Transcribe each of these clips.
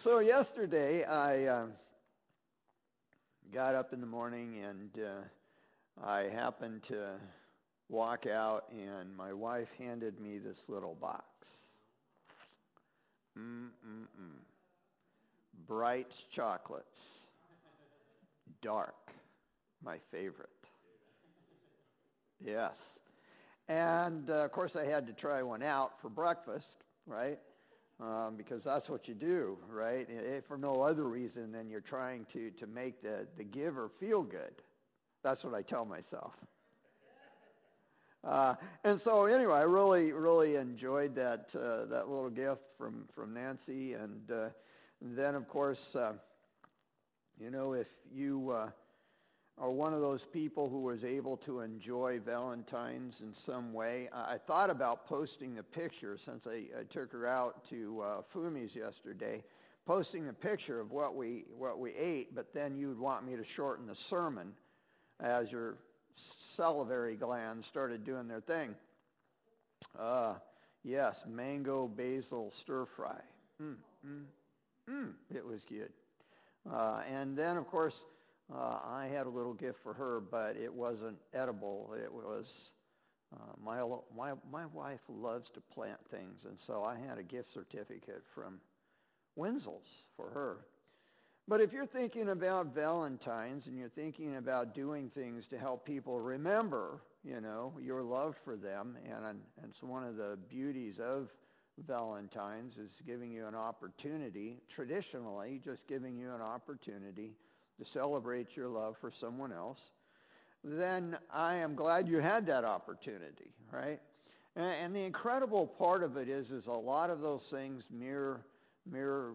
So yesterday I uh, got up in the morning and uh, I happened to walk out and my wife handed me this little box. Mm-mm-mm. Bright's chocolates. Dark. My favorite. Yes. And uh, of course I had to try one out for breakfast, right? Um, because that's what you do, right? If for no other reason than you're trying to, to make the, the giver feel good. That's what I tell myself. Uh, and so anyway, I really, really enjoyed that, uh, that little gift from, from Nancy. And uh, then, of course, uh, you know, if you are one of those people who was able to enjoy Valentine's in some way. I thought about posting the picture since I, I took her out to uh, Fumi's yesterday, posting the picture of what we, what we ate, but then you'd want me to shorten the sermon as your salivary glands started doing their thing. Uh, yes, mango basil stir fry. Mm, mm, mm, it was good. Uh, and then, of course, uh, I had a little gift for her, but it wasn't edible. It was, uh, my, my, my wife loves to plant things, and so I had a gift certificate from Wenzel's for her. But if you're thinking about Valentine's and you're thinking about doing things to help people remember, you know, your love for them, and, and so one of the beauties of Valentine's is giving you an opportunity, traditionally just giving you an opportunity to celebrate your love for someone else, then I am glad you had that opportunity, right? And, the incredible part of it is, is a lot of those things, mere, mere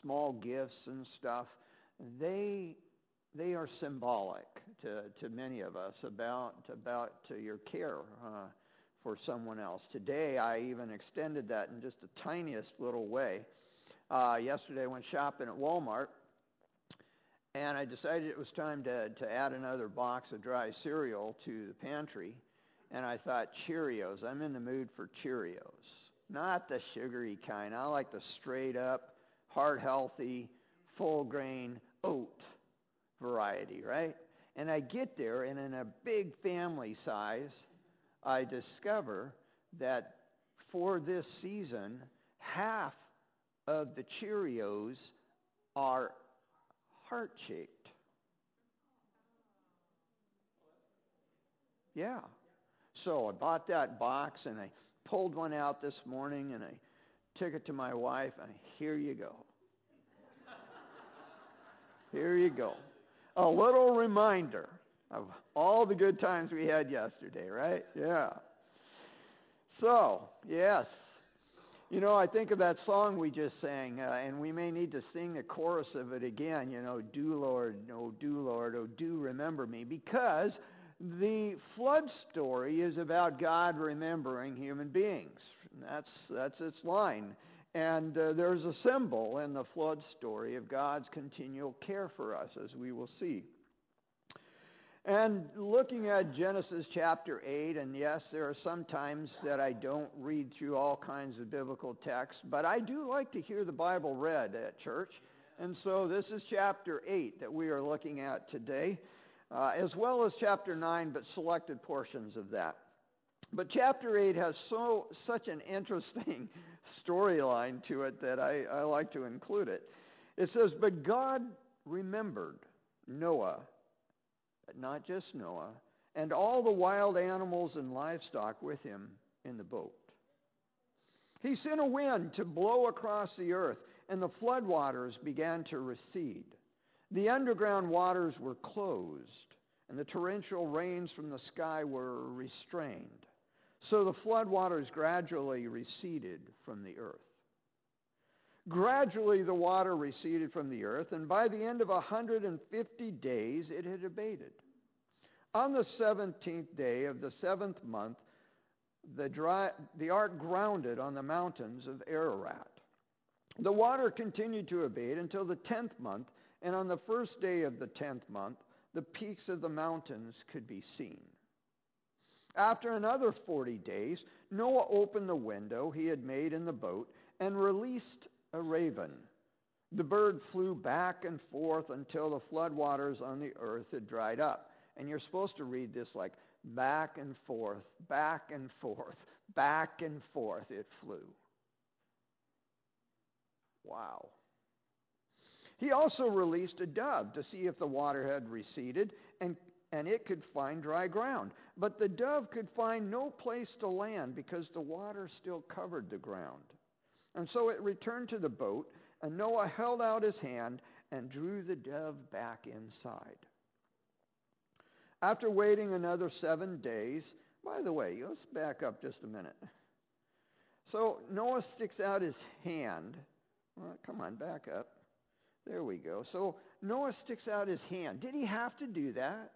small gifts and stuff, they, they are symbolic to, to many of us about, about to your care uh, for someone else. Today, I even extended that in just the tiniest little way. Uh, yesterday, I went shopping at Walmart, and I decided it was time to, to add another box of dry cereal to the pantry. And I thought, Cheerios. I'm in the mood for Cheerios. Not the sugary kind. I like the straight up, heart healthy, full grain oat variety, right? And I get there, and in a big family size, I discover that for this season, half of the Cheerios are heart-shaped. Yeah. So I bought that box and I pulled one out this morning and I took it to my wife and here you go. here you go. A little reminder of all the good times we had yesterday, right? Yeah. So, yes, you know, I think of that song we just sang, uh, and we may need to sing the chorus of it again, you know, do Lord, oh do Lord, oh do remember me, because the flood story is about God remembering human beings. That's, that's its line. And uh, there's a symbol in the flood story of God's continual care for us, as we will see. And looking at Genesis chapter 8, and yes, there are some times that I don't read through all kinds of biblical texts, but I do like to hear the Bible read at church. And so this is chapter 8 that we are looking at today, uh, as well as chapter 9, but selected portions of that. But chapter 8 has so such an interesting storyline to it that I, I like to include it. It says, but God remembered Noah but not just Noah, and all the wild animals and livestock with him in the boat. He sent a wind to blow across the earth, and the floodwaters began to recede. The underground waters were closed, and the torrential rains from the sky were restrained. So the floodwaters gradually receded from the earth. Gradually the water receded from the earth, and by the end of 150 days it had abated. On the 17th day of the seventh month, the, dry, the ark grounded on the mountains of Ararat. The water continued to abate until the 10th month, and on the first day of the 10th month, the peaks of the mountains could be seen. After another 40 days, Noah opened the window he had made in the boat and released a raven The bird flew back and forth until the floodwaters on the earth had dried up. And you're supposed to read this like back and forth, back and forth, back and forth it flew. Wow. He also released a dove to see if the water had receded and, and it could find dry ground. But the dove could find no place to land because the water still covered the ground. And so it returned to the boat, and Noah held out his hand and drew the dove back inside. After waiting another seven days, by the way, let's back up just a minute. So Noah sticks out his hand. Well, come on, back up. There we go. So Noah sticks out his hand. Did he have to do that?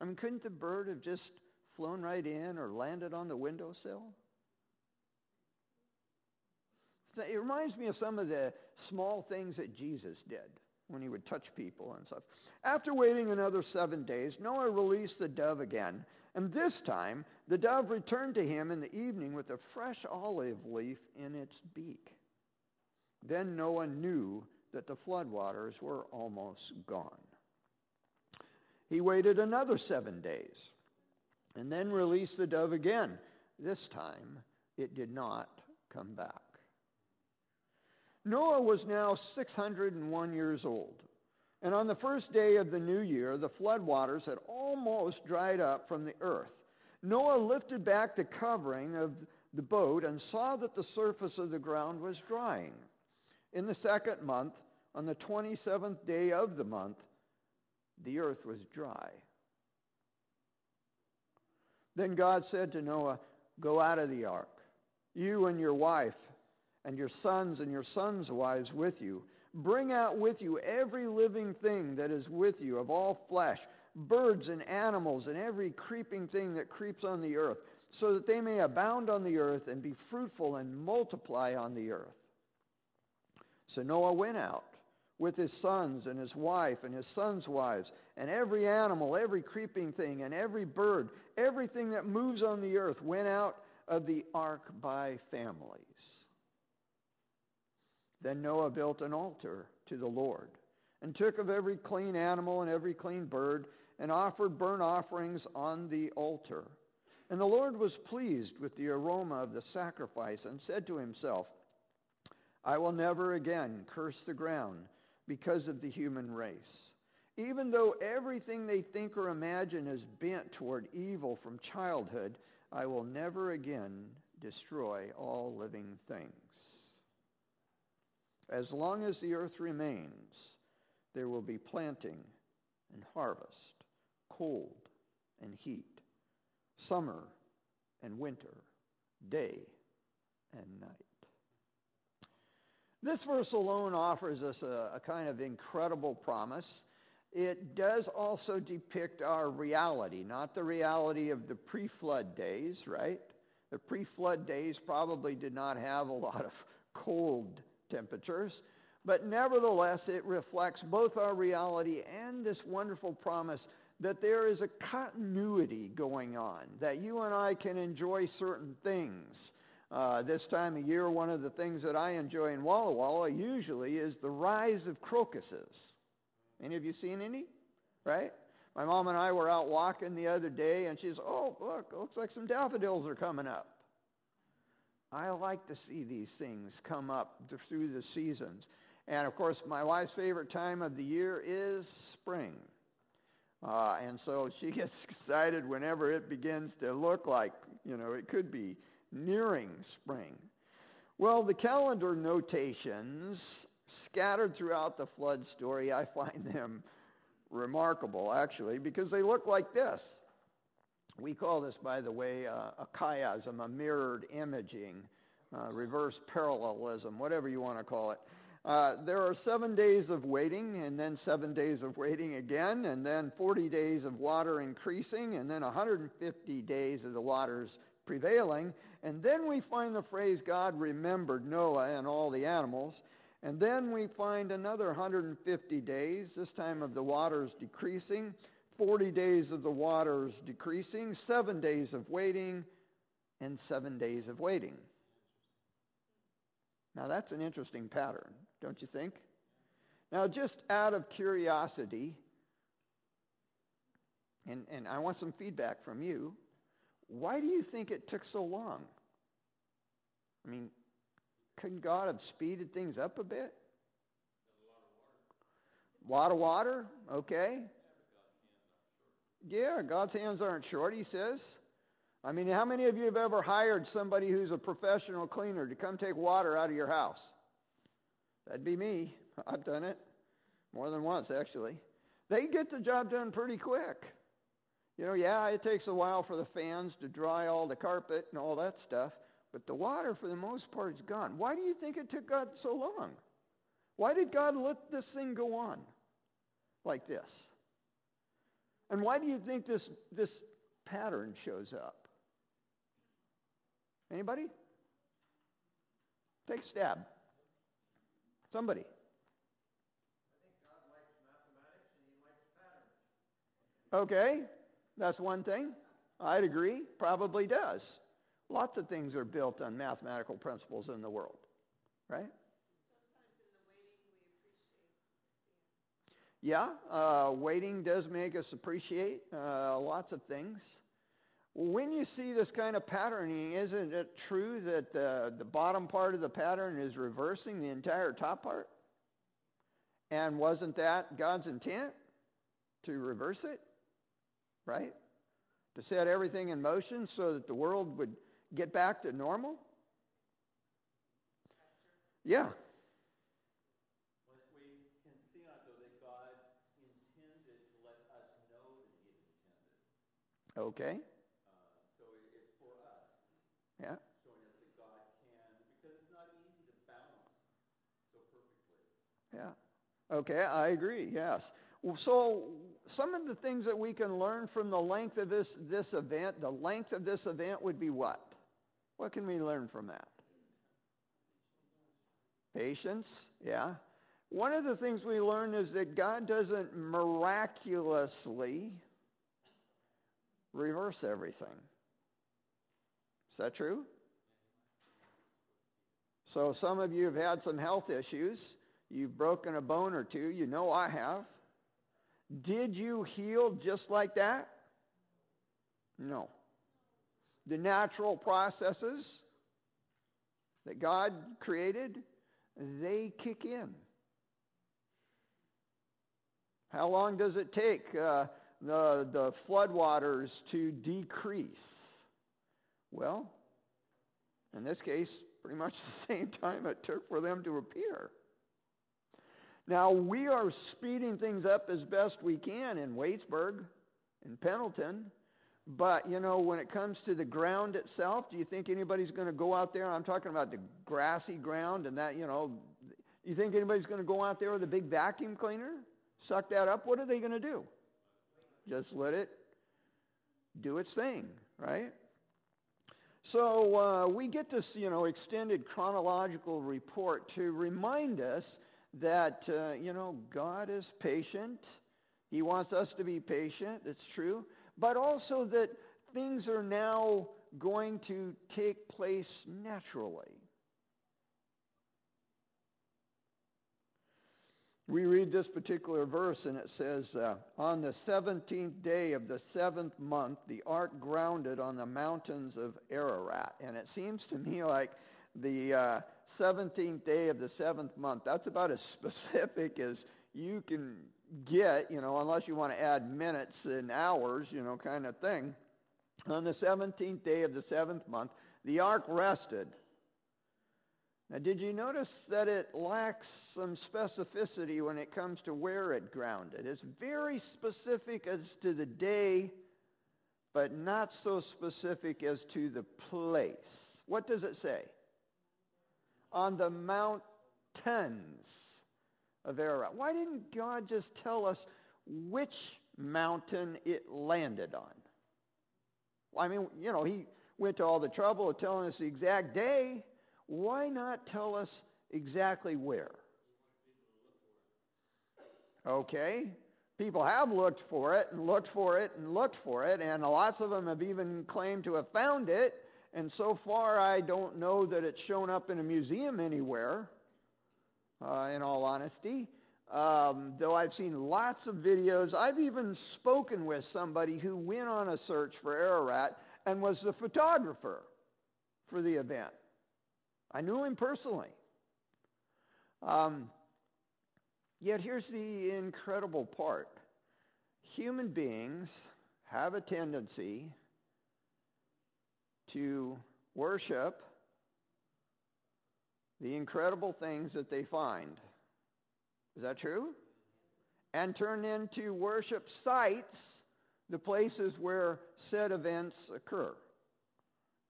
I mean, couldn't the bird have just flown right in or landed on the windowsill? It reminds me of some of the small things that Jesus did when he would touch people and stuff. After waiting another seven days, Noah released the dove again. And this time, the dove returned to him in the evening with a fresh olive leaf in its beak. Then Noah knew that the floodwaters were almost gone. He waited another seven days and then released the dove again. This time, it did not come back. Noah was now 601 years old. And on the first day of the new year, the floodwaters had almost dried up from the earth. Noah lifted back the covering of the boat and saw that the surface of the ground was drying. In the second month, on the 27th day of the month, the earth was dry. Then God said to Noah, go out of the ark, you and your wife and your sons and your sons' wives with you. Bring out with you every living thing that is with you of all flesh, birds and animals and every creeping thing that creeps on the earth, so that they may abound on the earth and be fruitful and multiply on the earth. So Noah went out with his sons and his wife and his sons' wives and every animal, every creeping thing and every bird, everything that moves on the earth went out of the ark by families. Then Noah built an altar to the Lord and took of every clean animal and every clean bird and offered burnt offerings on the altar. And the Lord was pleased with the aroma of the sacrifice and said to himself, I will never again curse the ground because of the human race. Even though everything they think or imagine is bent toward evil from childhood, I will never again destroy all living things. As long as the earth remains, there will be planting and harvest, cold and heat, summer and winter, day and night. This verse alone offers us a, a kind of incredible promise. It does also depict our reality, not the reality of the pre-flood days, right? The pre-flood days probably did not have a lot of cold temperatures. But nevertheless, it reflects both our reality and this wonderful promise that there is a continuity going on, that you and I can enjoy certain things. Uh, this time of year, one of the things that I enjoy in Walla Walla usually is the rise of crocuses. Any of you seen any? Right? My mom and I were out walking the other day, and she's, oh, look, looks like some daffodils are coming up. I like to see these things come up through the seasons. And of course, my wife's favorite time of the year is spring. Uh, and so she gets excited whenever it begins to look like, you know, it could be nearing spring. Well, the calendar notations scattered throughout the flood story, I find them remarkable, actually, because they look like this. We call this, by the way, uh, a chiasm, a mirrored imaging, uh, reverse parallelism, whatever you want to call it. Uh, there are seven days of waiting, and then seven days of waiting again, and then 40 days of water increasing, and then 150 days of the waters prevailing. And then we find the phrase, God remembered Noah and all the animals. And then we find another 150 days, this time of the waters decreasing, 40 days of the waters decreasing, seven days of waiting, and seven days of waiting. Now that's an interesting pattern, don't you think? Now just out of curiosity, and, and I want some feedback from you, why do you think it took so long? I mean, couldn't God have speeded things up a bit? A lot of water, okay. Yeah, God's hands aren't short, he says. I mean, how many of you have ever hired somebody who's a professional cleaner to come take water out of your house? That'd be me. I've done it more than once, actually. They get the job done pretty quick. You know, yeah, it takes a while for the fans to dry all the carpet and all that stuff, but the water, for the most part, is gone. Why do you think it took God so long? Why did God let this thing go on like this? And why do you think this, this pattern shows up? Anybody? Take a stab. Somebody. Okay, that's one thing. I'd agree. Probably does. Lots of things are built on mathematical principles in the world, right? Yeah, uh, waiting does make us appreciate uh, lots of things. When you see this kind of patterning, isn't it true that the, the bottom part of the pattern is reversing the entire top part? And wasn't that God's intent to reverse it? Right? To set everything in motion so that the world would get back to normal? Yeah. Okay. Uh, so it's for us. Yeah. Showing us that God can, because it's not easy to balance so perfectly. Yeah. Okay, I agree, yes. So some of the things that we can learn from the length of this, this event, the length of this event would be what? What can we learn from that? Patience, yeah. One of the things we learn is that God doesn't miraculously reverse everything. Is that true? So some of you have had some health issues. You've broken a bone or two. You know I have. Did you heal just like that? No. The natural processes that God created, they kick in. How long does it take? Uh, the, the floodwaters to decrease? Well, in this case, pretty much the same time it took for them to appear. Now, we are speeding things up as best we can in Waitsburg, in Pendleton. But, you know, when it comes to the ground itself, do you think anybody's going to go out there? I'm talking about the grassy ground and that, you know, you think anybody's going to go out there with a big vacuum cleaner? Suck that up? What are they going to do? Just let it do its thing, right? So uh, we get this, you know, extended chronological report to remind us that, uh, you know, God is patient. He wants us to be patient, it's true. But also that things are now going to take place naturally. We read this particular verse and it says, uh, on the 17th day of the seventh month, the ark grounded on the mountains of Ararat. And it seems to me like the uh, 17th day of the seventh month, that's about as specific as you can get, you know, unless you want to add minutes and hours, you know, kind of thing. On the 17th day of the seventh month, the ark rested now, did you notice that it lacks some specificity when it comes to where it grounded? It's very specific as to the day, but not so specific as to the place. What does it say? On the mountains of Ararat. Why didn't God just tell us which mountain it landed on? Well, I mean, you know, he went to all the trouble of telling us the exact day why not tell us exactly where? Okay, people have looked for it and looked for it and looked for it, and lots of them have even claimed to have found it, And so far, I don't know that it's shown up in a museum anywhere, uh, in all honesty. Um, though I've seen lots of videos. I've even spoken with somebody who went on a search for Ararat and was the photographer for the event. I knew him personally. Um, yet here's the incredible part. Human beings have a tendency to worship the incredible things that they find. Is that true? And turn into worship sites the places where said events occur.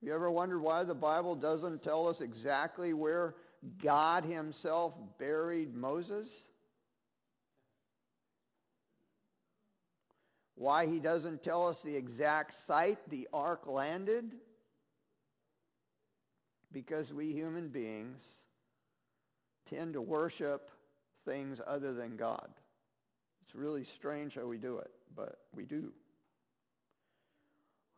You ever wondered why the Bible doesn't tell us exactly where God himself buried Moses? Why he doesn't tell us the exact site the ark landed? Because we human beings tend to worship things other than God. It's really strange how we do it, but we do.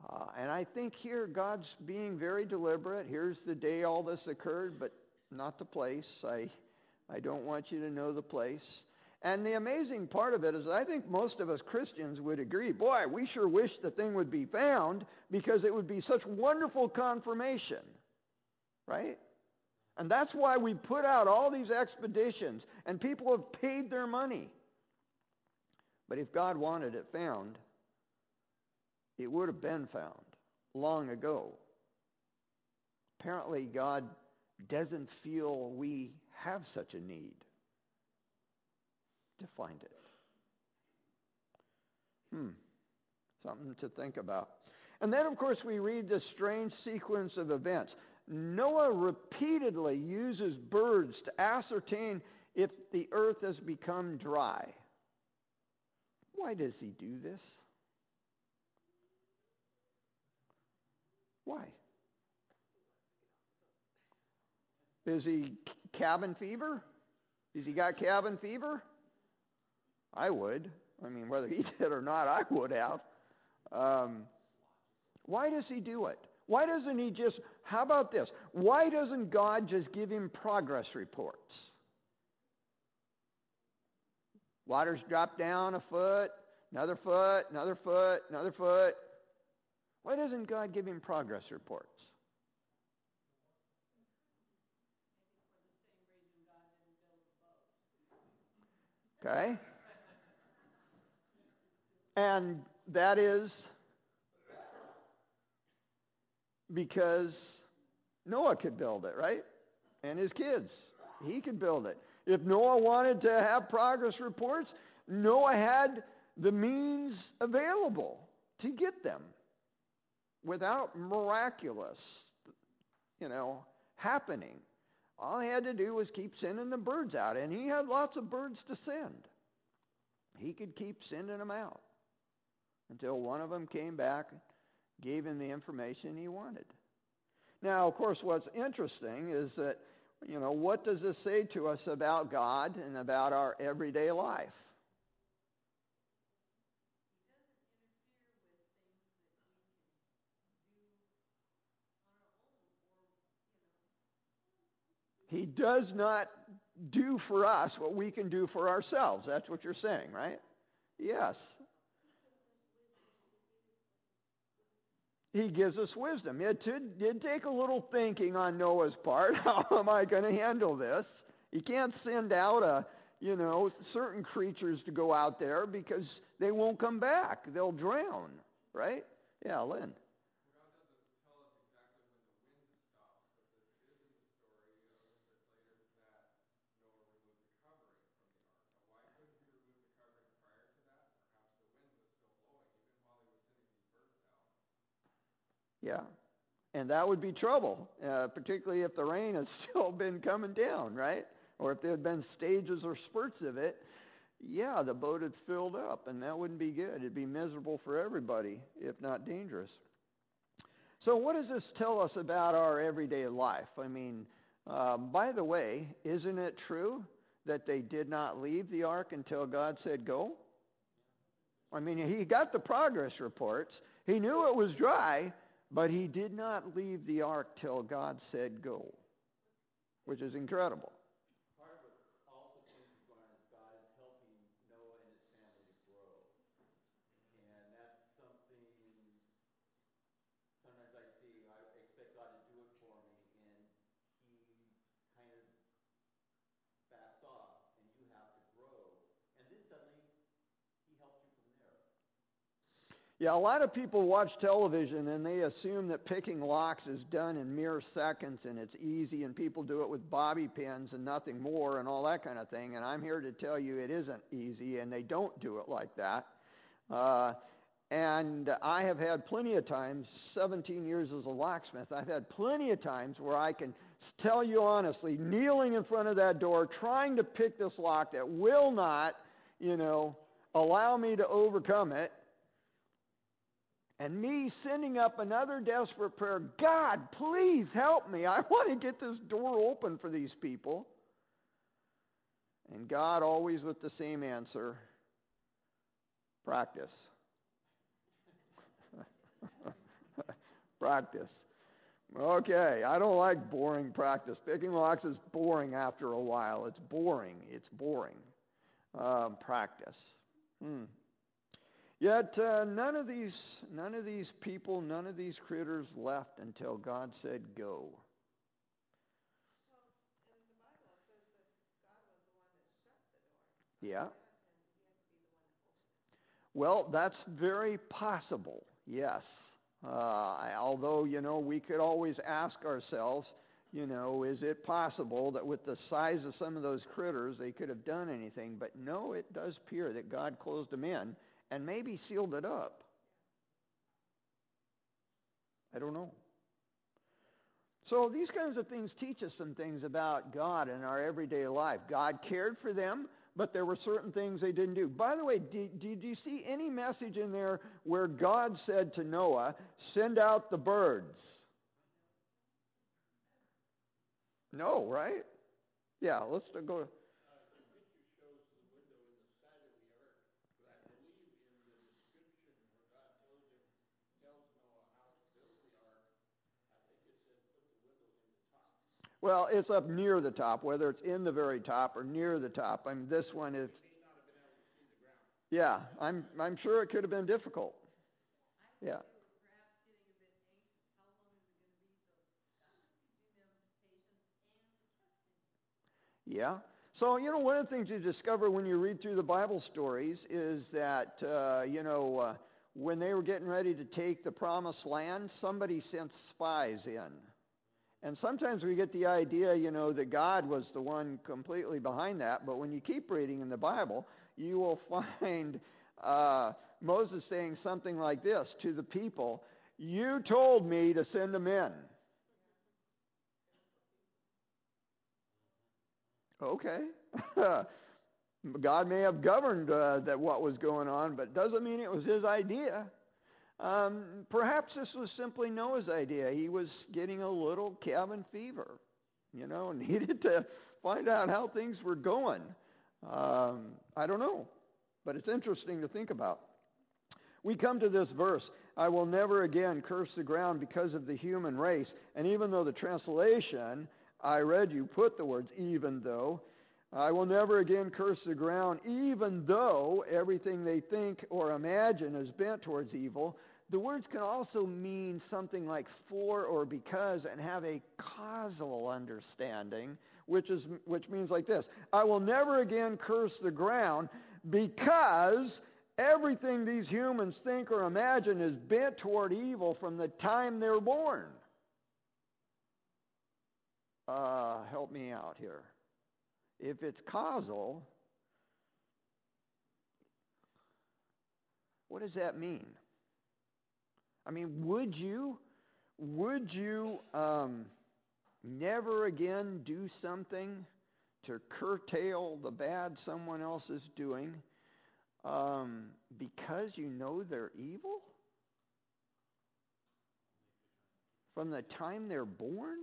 Uh, and I think here God's being very deliberate. Here's the day all this occurred, but not the place. I, I don't want you to know the place. And the amazing part of it is I think most of us Christians would agree, boy, we sure wish the thing would be found because it would be such wonderful confirmation, right? And that's why we put out all these expeditions and people have paid their money. But if God wanted it found, it would have been found long ago. Apparently, God doesn't feel we have such a need to find it. Hmm, something to think about. And then, of course, we read this strange sequence of events. Noah repeatedly uses birds to ascertain if the earth has become dry. Why does he do this? Why? Is he cabin fever? Has he got cabin fever? I would. I mean, whether he did or not, I would have. Um, why does he do it? Why doesn't he just, how about this? Why doesn't God just give him progress reports? Waters drop down a foot, another foot, another foot, another foot. Why doesn't God give him progress reports? Okay? And that is because Noah could build it, right? And his kids. He could build it. If Noah wanted to have progress reports, Noah had the means available to get them without miraculous, you know, happening. All he had to do was keep sending the birds out, and he had lots of birds to send. He could keep sending them out until one of them came back gave him the information he wanted. Now, of course, what's interesting is that, you know, what does this say to us about God and about our everyday life? He does not do for us what we can do for ourselves. That's what you're saying, right? Yes. he gives us wisdom. It did take a little thinking on Noah's part. How am I going to handle this? You can't send out a, you know, certain creatures to go out there because they won't come back. They'll drown, right? Yeah, Lynn. Yeah. And that would be trouble, uh, particularly if the rain had still been coming down, right? Or if there had been stages or spurts of it. Yeah, the boat had filled up, and that wouldn't be good. It'd be miserable for everybody, if not dangerous. So what does this tell us about our everyday life? I mean, uh, by the way, isn't it true that they did not leave the ark until God said go? I mean, he got the progress reports. He knew it was dry, But he did not leave the ark till God said go, which is incredible. Part of it also seems to Brian is God is helping Noah and his family to grow. And that's something, sometimes I see, I expect God to do it for me, and he kind of backs off, and you have to grow. And then suddenly, he helps you from there. Yeah, a lot of people watch television and they assume that picking locks is done in mere seconds and it's easy and people do it with bobby pins and nothing more and all that kind of thing. And I'm here to tell you it isn't easy and they don't do it like that. Uh, and I have had plenty of times, 17 years as a locksmith, I've had plenty of times where I can tell you honestly, kneeling in front of that door, trying to pick this lock that will not, you know, allow me to overcome it and me sending up another desperate prayer, God, please help me. I want to get this door open for these people. And God always with the same answer, practice. practice. Okay, I don't like boring practice. Picking locks is boring after a while. It's boring. It's boring. Um, practice. Hmm. Yet uh, none of these, none of these people, none of these critters left until God said go. Yeah. Well, that's very possible, yes. Uh, although, you know, we could always ask ourselves, you know, is it possible that with the size of some of those critters, they could have done anything? But no, it does appear that God closed them in and maybe sealed it up. I don't know. So these kinds of things teach us some things about God in our everyday life. God cared for them, but there were certain things they didn't do. By the way, did, did you see any message in there where God said to Noah, send out the birds? No, right? Yeah, let's go. Well, it's up near the top, whether it's in the very top or near the top. I mean, this one is. Yeah, I'm, I'm sure it could have been difficult. Yeah. Yeah. So, you know, one of the things you discover when you read through the Bible stories is that, uh, you know, uh, when they were getting ready to take the promised land, somebody sent spies in. And sometimes we get the idea, you know, that God was the one completely behind that. But when you keep reading in the Bible, you will find uh, Moses saying something like this to the people, you told me to send them in. Okay. God may have governed uh, that what was going on, but doesn't mean it was his idea. Um, perhaps this was simply Noah's idea. He was getting a little cabin fever, you know, needed to find out how things were going. Um, I don't know, but it's interesting to think about. We come to this verse, I will never again curse the ground because of the human race. And even though the translation I read you put the words even though, I will never again curse the ground, even though everything they think or imagine is bent towards evil. The words can also mean something like for or because and have a causal understanding, which, is, which means like this. I will never again curse the ground because everything these humans think or imagine is bent toward evil from the time they're born. Uh, help me out here. If it's causal, what does that mean? I mean, would you, would you um, never again do something to curtail the bad someone else is doing um, because you know they're evil? From the time they're born?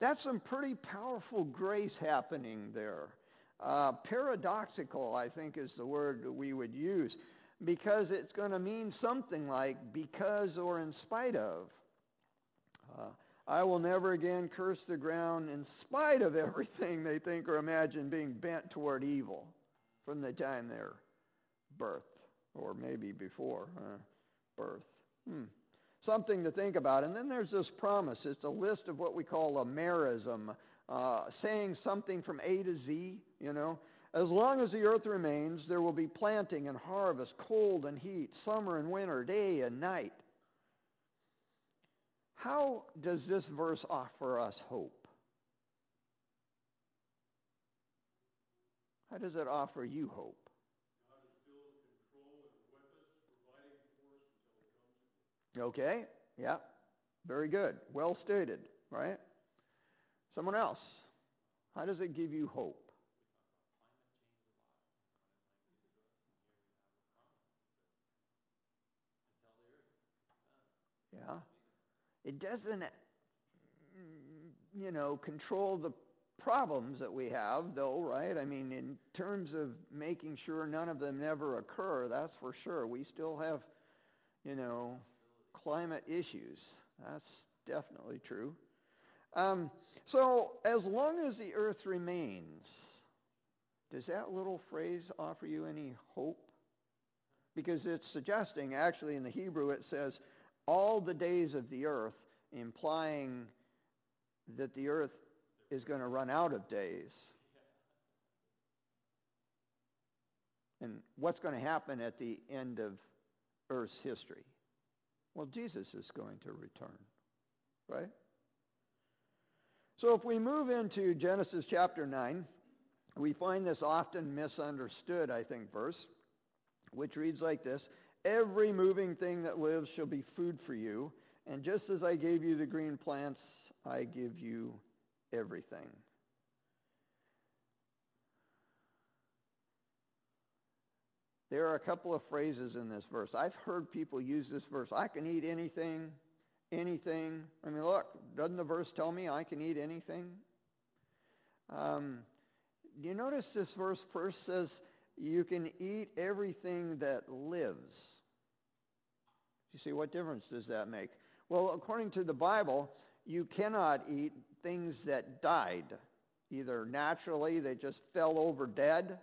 That's some pretty powerful grace happening there. Uh, paradoxical, I think, is the word we would use. Because it's going to mean something like because or in spite of. Uh, I will never again curse the ground in spite of everything they think or imagine being bent toward evil from the time they're birth or maybe before uh, birth. Hmm. Something to think about. And then there's this promise. It's a list of what we call a merism, uh, saying something from A to Z, you know. As long as the earth remains, there will be planting and harvest, cold and heat, summer and winter, day and night. How does this verse offer us hope? How does it offer you hope? Okay, yeah, very good. Well stated, right? Someone else. How does it give you hope? Yeah. It doesn't, you know, control the problems that we have, though, right? I mean, in terms of making sure none of them never occur, that's for sure. We still have, you know, climate issues. That's definitely true. Um, so as long as the earth remains, does that little phrase offer you any hope? Because it's suggesting, actually in the Hebrew it says, all the days of the earth, implying that the earth is going to run out of days. And what's going to happen at the end of Earth's history? Well, Jesus is going to return, right? So if we move into Genesis chapter 9, we find this often misunderstood, I think, verse, which reads like this. Every moving thing that lives shall be food for you, and just as I gave you the green plants, I give you everything. There are a couple of phrases in this verse. I've heard people use this verse. I can eat anything, anything. I mean, look, doesn't the verse tell me I can eat anything? Um, do you notice this verse first says you can eat everything that lives? You see, what difference does that make? Well, according to the Bible, you cannot eat things that died. Either naturally, they just fell over dead,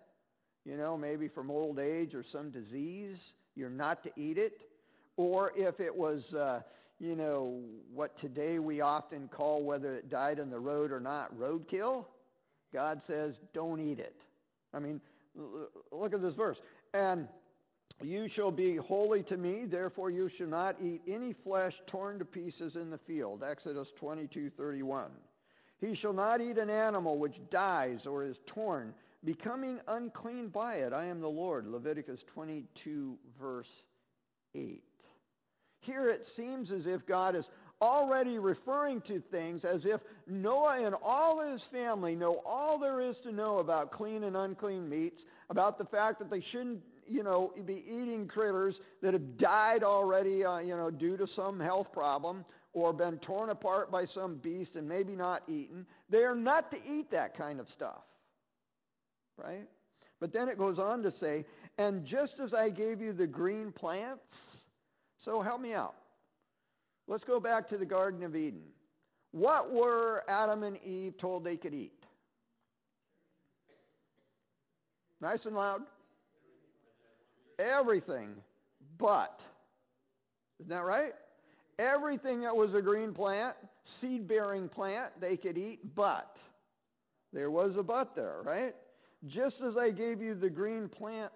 you know, maybe from old age or some disease, you're not to eat it. Or if it was, uh, you know, what today we often call, whether it died on the road or not, roadkill, God says, don't eat it. I mean, look at this verse. And you shall be holy to me, therefore you shall not eat any flesh torn to pieces in the field. Exodus 22, 31. He shall not eat an animal which dies or is torn, becoming unclean by it. I am the Lord. Leviticus 22, verse 8. Here it seems as if God is already referring to things as if Noah and all his family know all there is to know about clean and unclean meats, about the fact that they shouldn't, you know, be eating critters that have died already, uh, you know, due to some health problem or been torn apart by some beast and maybe not eaten. They are not to eat that kind of stuff right? But then it goes on to say, and just as I gave you the green plants, so help me out. Let's go back to the Garden of Eden. What were Adam and Eve told they could eat? Nice and loud. Everything but. Isn't that right? Everything that was a green plant, seed-bearing plant, they could eat, but. There was a but there, right? just as I gave you the green plant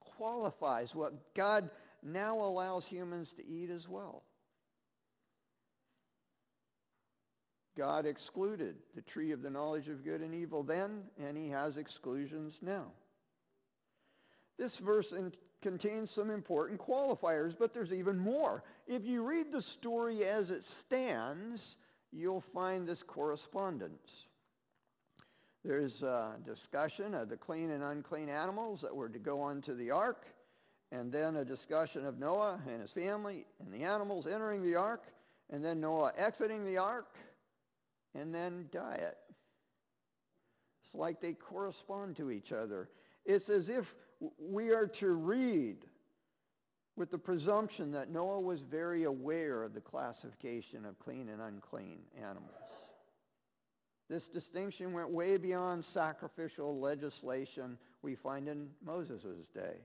qualifies what God now allows humans to eat as well. God excluded the tree of the knowledge of good and evil then, and he has exclusions now. This verse in, contains some important qualifiers, but there's even more. If you read the story as it stands, you'll find this correspondence. There's a discussion of the clean and unclean animals that were to go onto the ark, and then a discussion of Noah and his family and the animals entering the ark, and then Noah exiting the ark, and then diet. It's like they correspond to each other. It's as if we are to read with the presumption that Noah was very aware of the classification of clean and unclean animals. This distinction went way beyond sacrificial legislation we find in Moses' day.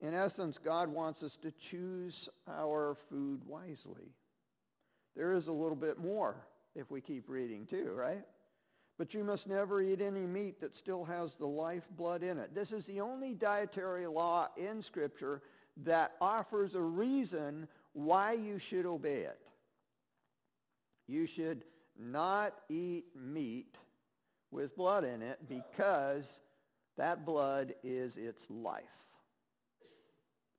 In essence, God wants us to choose our food wisely. There is a little bit more if we keep reading too, right? But you must never eat any meat that still has the life blood in it. This is the only dietary law in Scripture that offers a reason why you should obey it. You should not eat meat with blood in it because that blood is its life.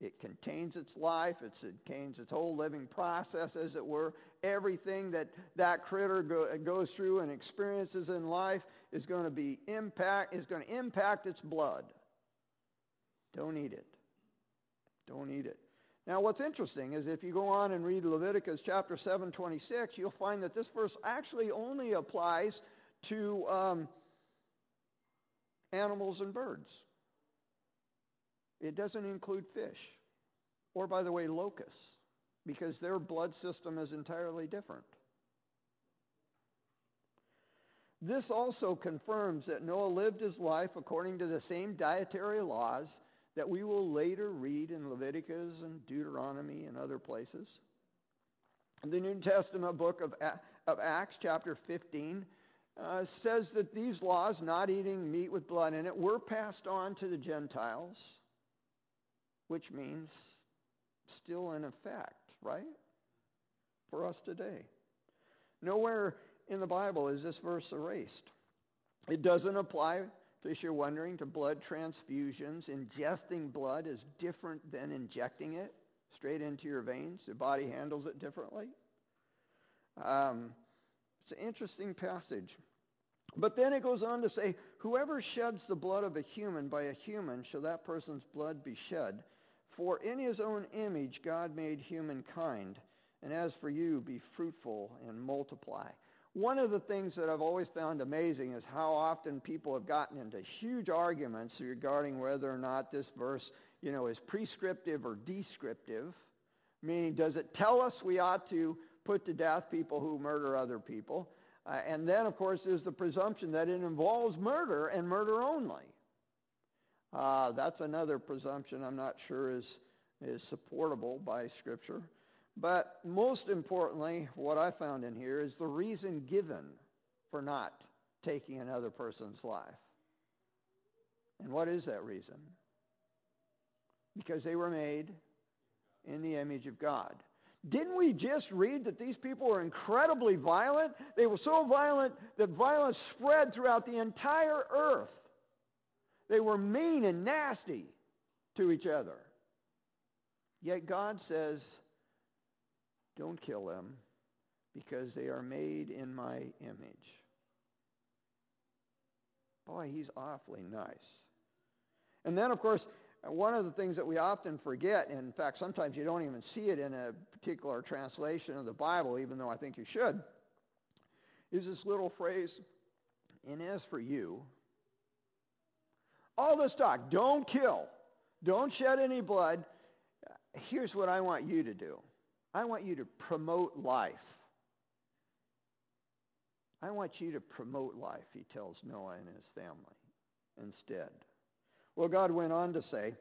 It contains its life. It contains its whole living process, as it were. Everything that that critter go, goes through and experiences in life is going to be impact is going to impact its blood. Don't eat it. Don't eat it. Now, what's interesting is if you go on and read Leviticus chapter 7, 26, you'll find that this verse actually only applies to um, animals and birds. It doesn't include fish or, by the way, locusts because their blood system is entirely different. This also confirms that Noah lived his life according to the same dietary laws that we will later read in Leviticus and Deuteronomy and other places. The New Testament book of, of Acts, chapter 15, uh, says that these laws, not eating meat with blood in it, were passed on to the Gentiles which means still in effect, right? For us today. Nowhere in the Bible is this verse erased. It doesn't apply, in you're wondering, to blood transfusions. Ingesting blood is different than injecting it straight into your veins. Your body handles it differently. Um, it's an interesting passage. But then it goes on to say, whoever sheds the blood of a human by a human shall that person's blood be shed. For in his own image God made humankind, and as for you, be fruitful and multiply. One of the things that I've always found amazing is how often people have gotten into huge arguments regarding whether or not this verse, you know, is prescriptive or descriptive. Meaning, does it tell us we ought to put to death people who murder other people? Uh, and then, of course, there's the presumption that it involves murder and murder only. Uh, that's another presumption I'm not sure is, is supportable by Scripture. But most importantly, what I found in here is the reason given for not taking another person's life. And what is that reason? Because they were made in the image of God. Didn't we just read that these people were incredibly violent? They were so violent that violence spread throughout the entire earth. They were mean and nasty to each other. Yet God says, don't kill them because they are made in my image. Boy, he's awfully nice. And then, of course, one of the things that we often forget, and in fact, sometimes you don't even see it in a particular translation of the Bible, even though I think you should, is this little phrase, and as for you, all this talk, don't kill, don't shed any blood. Here's what I want you to do. I want you to promote life. I want you to promote life, he tells Noah and his family instead. Well, God went on to say,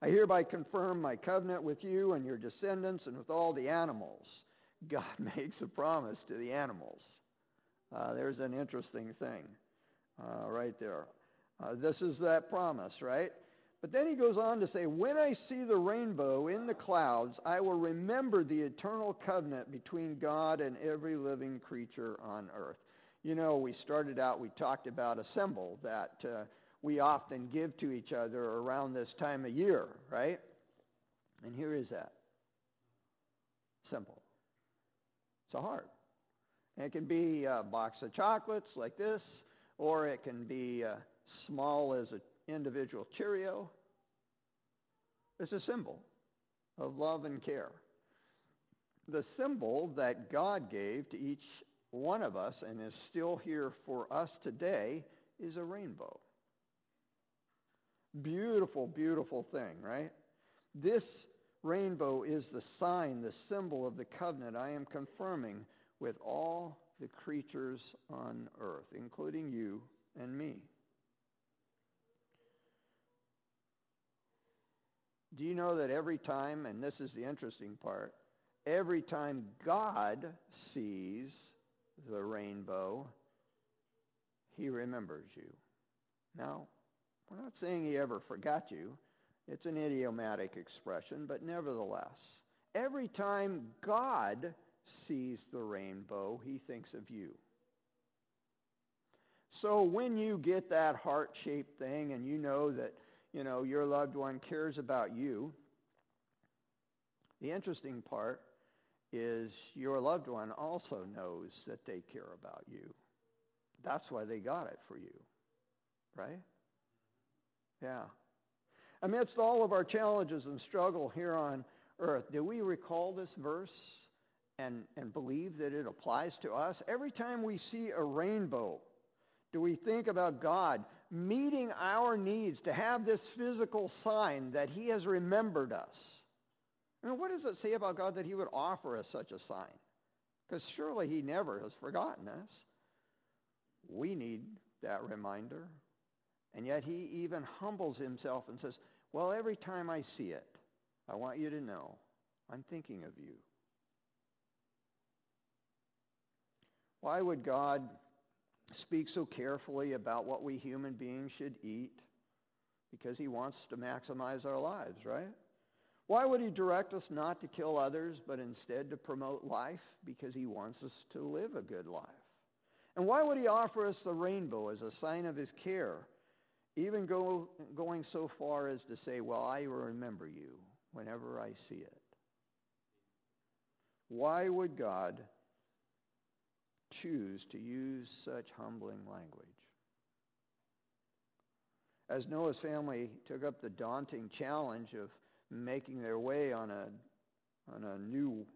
I hereby confirm my covenant with you and your descendants and with all the animals. God makes a promise to the animals. Uh, there's an interesting thing uh, right there. Uh, this is that promise, right? But then he goes on to say, when I see the rainbow in the clouds, I will remember the eternal covenant between God and every living creature on earth. You know, we started out, we talked about a symbol that uh, we often give to each other around this time of year, right? And here is that. Simple. It's a heart. And it can be a box of chocolates like this, or it can be uh, small as an individual Cheerio. It's a symbol of love and care. The symbol that God gave to each one of us and is still here for us today is a rainbow. Beautiful, beautiful thing, right? This rainbow is the sign, the symbol of the covenant I am confirming with all the creatures on earth, including you and me. Do you know that every time, and this is the interesting part, every time God sees the rainbow, he remembers you. Now, we're not saying he ever forgot you. It's an idiomatic expression, but nevertheless, every time God sees the rainbow, he thinks of you. So when you get that heart-shaped thing and you know that, you know, your loved one cares about you, the interesting part is your loved one also knows that they care about you. That's why they got it for you, right? Yeah. Amidst all of our challenges and struggle here on earth, do we recall this verse and, and believe that it applies to us? Every time we see a rainbow, do we think about God meeting our needs to have this physical sign that he has remembered us? I mean, what does it say about God that he would offer us such a sign? Because surely he never has forgotten us. We need that reminder. And yet he even humbles himself and says, well, every time I see it, I want you to know I'm thinking of you. Why would God speak so carefully about what we human beings should eat? Because he wants to maximize our lives, right? Why would he direct us not to kill others, but instead to promote life? Because he wants us to live a good life. And why would he offer us the rainbow as a sign of his care? Even go, going so far as to say, well, I remember you whenever I see it. Why would God choose to use such humbling language? As Noah's family took up the daunting challenge of making their way on a, on a new,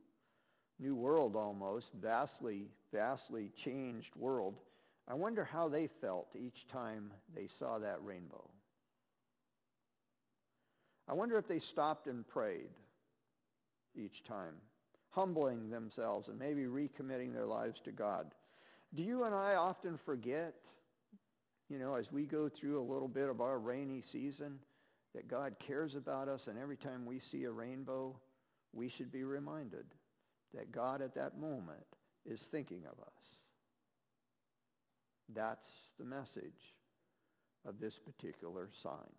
new world almost, vastly, vastly changed world, I wonder how they felt each time they saw that rainbow. I wonder if they stopped and prayed each time, humbling themselves and maybe recommitting their lives to God. Do you and I often forget, you know, as we go through a little bit of our rainy season, that God cares about us and every time we see a rainbow, we should be reminded that God at that moment is thinking of us. That's the message of this particular sign.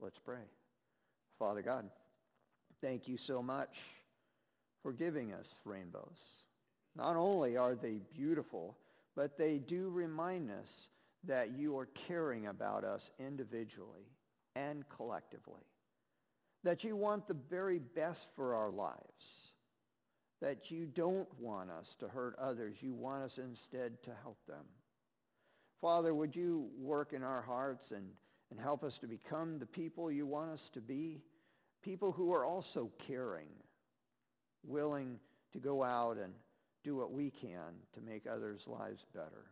Let's pray. Father God, thank you so much for giving us rainbows. Not only are they beautiful, but they do remind us that you are caring about us individually and collectively. That you want the very best for our lives that you don't want us to hurt others. You want us instead to help them. Father, would you work in our hearts and, and help us to become the people you want us to be? People who are also caring, willing to go out and do what we can to make others' lives better.